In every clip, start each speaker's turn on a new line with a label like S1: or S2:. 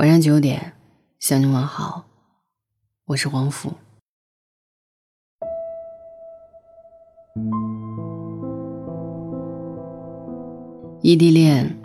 S1: 晚上九点，向你问好，我是黄甫。异地恋，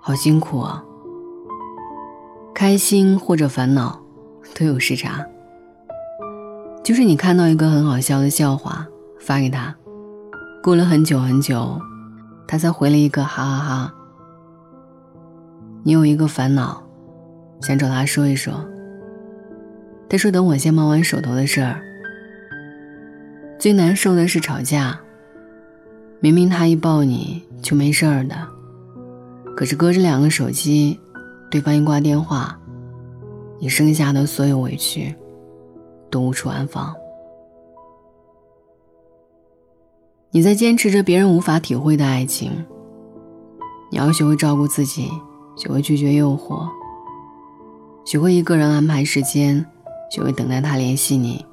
S1: 好辛苦啊！开心或者烦恼，都有时差。就是你看到一个很好笑的笑话，发给他，过了很久很久，他才回了一个哈哈哈。你有一个烦恼，想找他说一说。他说：“等我先忙完手头的事儿。”最难受的是吵架。明明他一抱你就没事儿的，可是隔着两个手机，对方一挂电话，你剩下的所有委屈都无处安放。你在坚持着别人无法体会的爱情。你要学会照顾自己。学会拒绝诱惑，学会一个人安排时间，学会等待他联系你。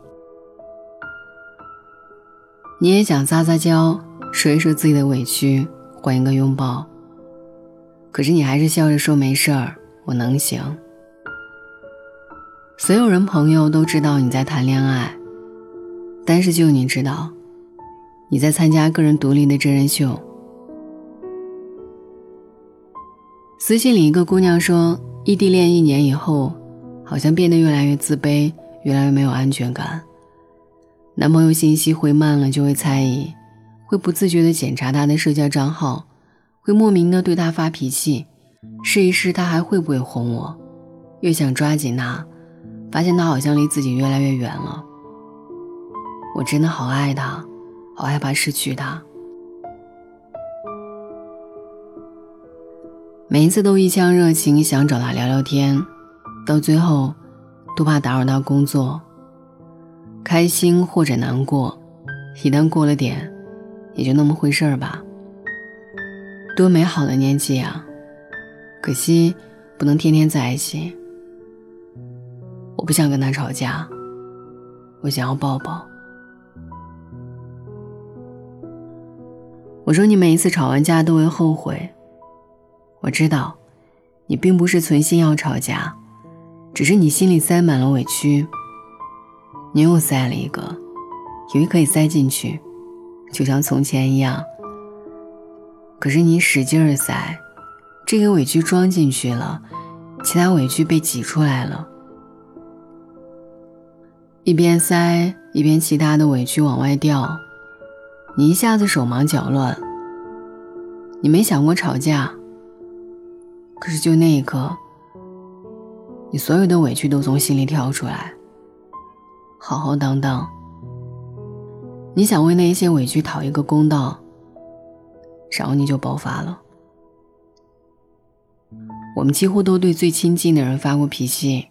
S1: 你也想撒撒娇，说一说自己的委屈，换一个拥抱。可是你还是笑着说没事儿，我能行。所有人朋友都知道你在谈恋爱，但是就你知道，你在参加个人独立的真人秀。私信里一个姑娘说，异地恋一年以后，好像变得越来越自卑，越来越没有安全感。男朋友信息回慢了就会猜疑，会不自觉地检查他的社交账号，会莫名的对他发脾气，试一试他还会不会哄我。越想抓紧他，发现他好像离自己越来越远了。我真的好爱他，好害怕失去他。每一次都一腔热情想找他聊聊天，到最后都怕打扰到工作。开心或者难过，一旦过了点，也就那么回事儿吧。多美好的年纪啊！可惜不能天天在一起。我不想跟他吵架，我想要抱抱。我说你每一次吵完架都会后悔。我知道，你并不是存心要吵架，只是你心里塞满了委屈。你又塞了一个，以为可以塞进去，就像从前一样。可是你使劲儿塞，这个委屈装进去了，其他委屈被挤出来了。一边塞，一边其他的委屈往外掉，你一下子手忙脚乱。你没想过吵架。可是，就那一刻，你所有的委屈都从心里跳出来，浩浩荡荡。你想为那一些委屈讨一个公道，然后你就爆发了。我们几乎都对最亲近的人发过脾气，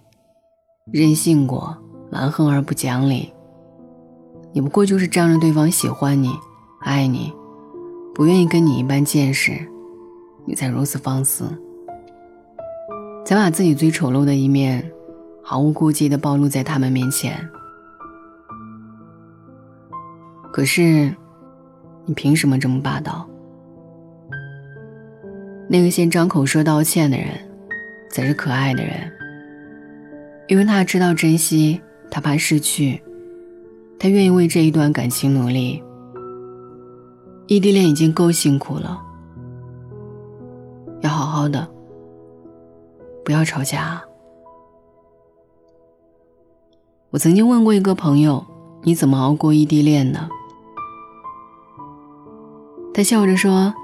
S1: 任性过，蛮横而不讲理。你不过就是仗着对方喜欢你、爱你，不愿意跟你一般见识，你才如此放肆。才把自己最丑陋的一面，毫无顾忌地暴露在他们面前。可是，你凭什么这么霸道？那个先张口说道歉的人，才是可爱的人。因为他知道珍惜，他怕失去，他愿意为这一段感情努力。异地恋已经够辛苦了，要好好的。不要吵架。我曾经问过一个朋友：“你怎么熬过异地恋的？”他笑着说：“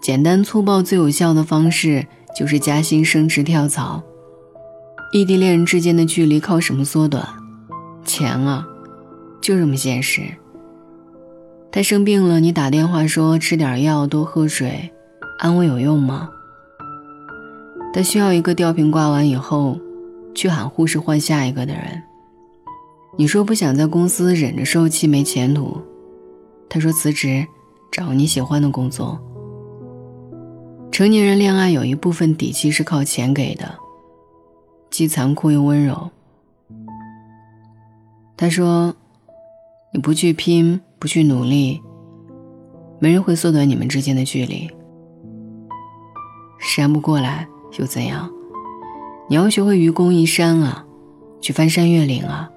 S1: 简单粗暴、最有效的方式就是加薪、升职、跳槽。异地恋人之间的距离靠什么缩短？钱啊，就这么现实。他生病了，你打电话说吃点药、多喝水，安慰有用吗？”他需要一个吊瓶挂完以后，去喊护士换下一个的人。你说不想在公司忍着受气没前途，他说辞职，找你喜欢的工作。成年人恋爱有一部分底气是靠钱给的，既残酷又温柔。他说，你不去拼，不去努力，没人会缩短你们之间的距离。扇不过来。又怎样？你要学会愚公移山啊，去翻山越岭啊。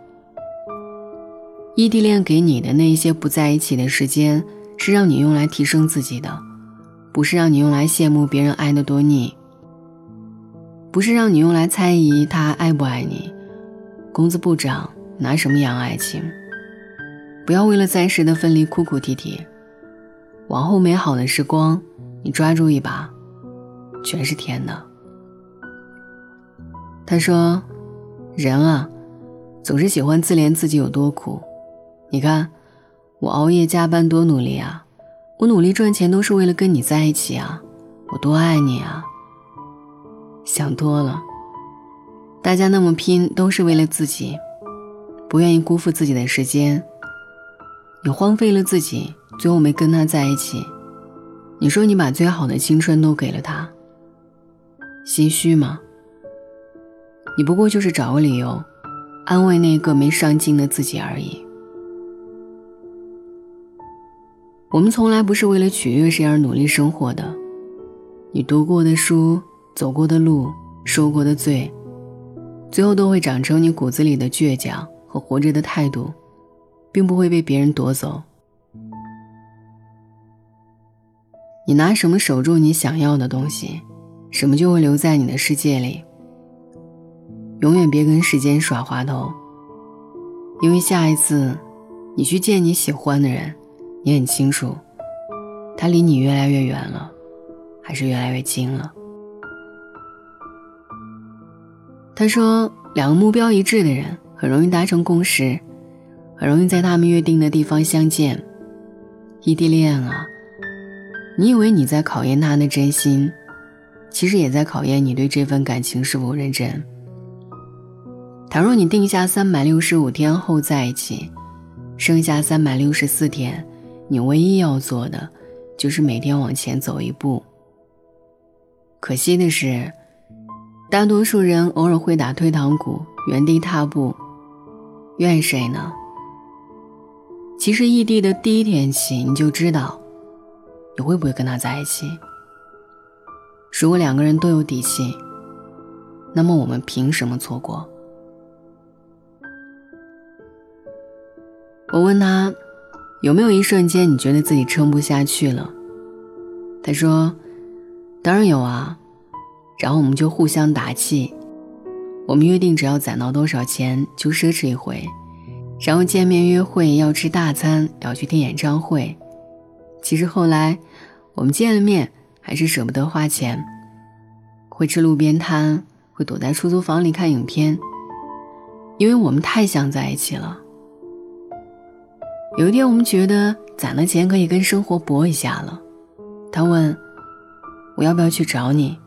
S1: 异地恋给你的那些不在一起的时间，是让你用来提升自己的，不是让你用来羡慕别人爱的多腻，不是让你用来猜疑他爱不爱你。工资不涨，拿什么养爱情？不要为了暂时的分离哭哭啼啼，往后美好的时光，你抓住一把，全是甜的。他说：“人啊，总是喜欢自怜自己有多苦。你看，我熬夜加班多努力啊，我努力赚钱都是为了跟你在一起啊，我多爱你啊。想多了。”大家那么拼，都是为了自己，不愿意辜负自己的时间。你荒废了自己，最后没跟他在一起。你说你把最好的青春都给了他，心虚吗？你不过就是找个理由，安慰那个没上进的自己而已。我们从来不是为了取悦谁而努力生活的。你读过的书，走过的路，受过的罪。最后都会长成你骨子里的倔强和活着的态度，并不会被别人夺走。你拿什么守住你想要的东西，什么就会留在你的世界里。永远别跟时间耍滑头，因为下一次你去见你喜欢的人，你很清楚，他离你越来越远了，还是越来越近了。他说：“两个目标一致的人很容易达成共识，很容易在他们约定的地方相见。异地恋啊，你以为你在考验他的真心，其实也在考验你对这份感情是否认真。倘若你定下三百六十五天后在一起，剩下三百六十四天，你唯一要做的就是每天往前走一步。可惜的是。”大多数人偶尔会打退堂鼓，原地踏步，怨谁呢？其实异地的第一天起，你就知道你会不会跟他在一起。如果两个人都有底气，那么我们凭什么错过？我问他有没有一瞬间你觉得自己撑不下去了？他说：“当然有啊。”然后我们就互相打气，我们约定只要攒到多少钱就奢侈一回，然后见面约会要吃大餐，要去听演唱会。其实后来我们见了面还是舍不得花钱，会吃路边摊，会躲在出租房里看影片，因为我们太想在一起了。有一天我们觉得攒了钱可以跟生活搏一下了，他问我要不要去找你。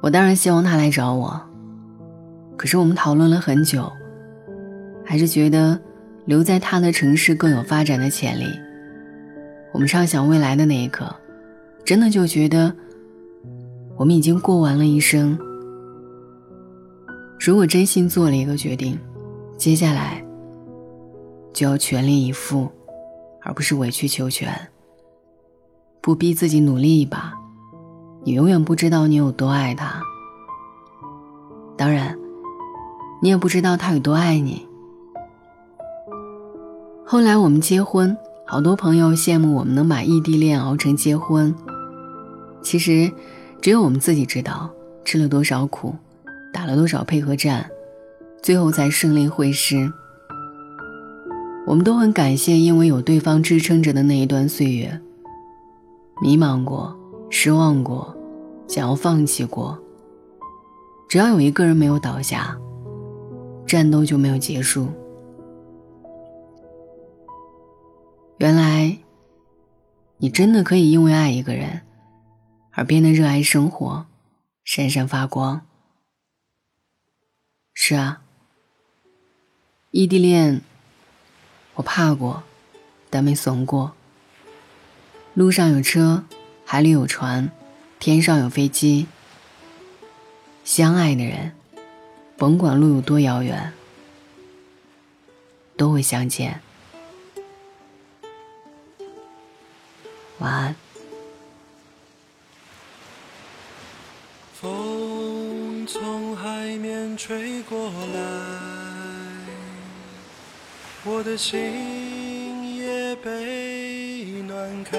S1: 我当然希望他来找我，可是我们讨论了很久，还是觉得留在他的城市更有发展的潜力。我们畅想未来的那一刻，真的就觉得我们已经过完了一生。如果真心做了一个决定，接下来就要全力以赴，而不是委曲求全，不逼自己努力一把。你永远不知道你有多爱他，当然，你也不知道他有多爱你。后来我们结婚，好多朋友羡慕我们能把异地恋熬成结婚。其实，只有我们自己知道吃了多少苦，打了多少配合战，最后才胜利会师。我们都很感谢，因为有对方支撑着的那一段岁月，迷茫过，失望过。想要放弃过，只要有一个人没有倒下，战斗就没有结束。原来，你真的可以因为爱一个人，而变得热爱生活，闪闪发光。是啊，异地恋，我怕过，但没怂过。路上有车，海里有船。天上有飞机，相爱的人，甭管路有多遥远，都会相见。晚安。
S2: 风从海面吹过来，我的心也被暖开。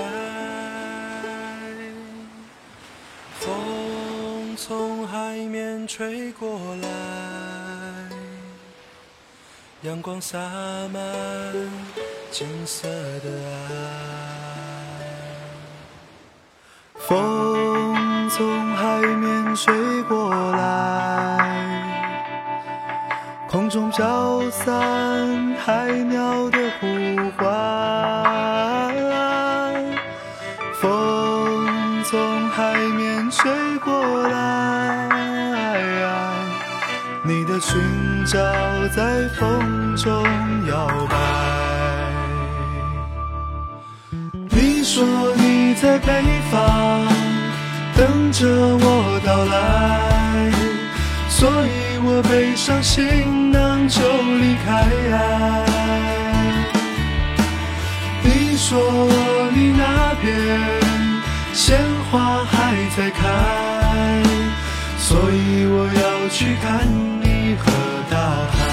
S2: 风从海面吹过来，阳光洒满金色的爱。风从海面吹风中飘散海鸟的呼唤。风从海面吹过来，你的裙角在风中摇摆。你说你在北方等着我到来，所以我背上行囊就离开。你说你那边鲜花还在开，所以我要去看你和大海。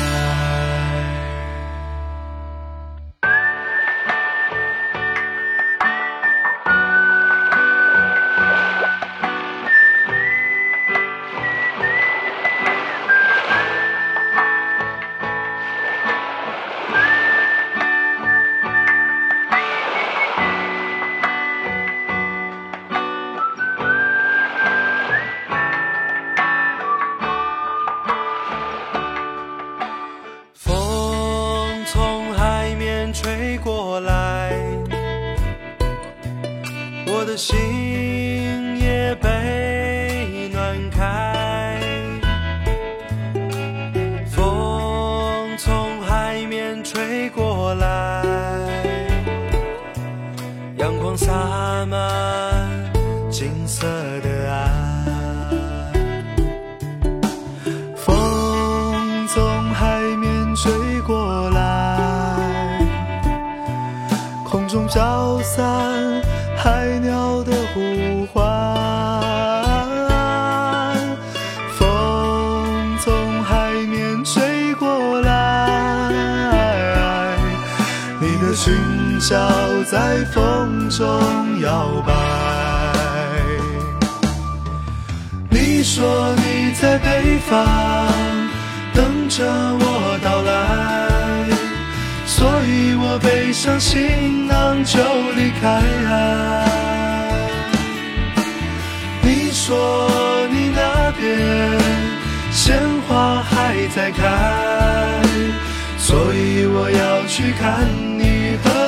S2: 色的爱。风从海面吹过来，空中飘散海鸟的呼唤。风从海面吹过来，你的裙角在风中摇摆。说你在北方等着我到来，所以我背上行囊就离开。你说你那边鲜花还在开，所以我要去看你和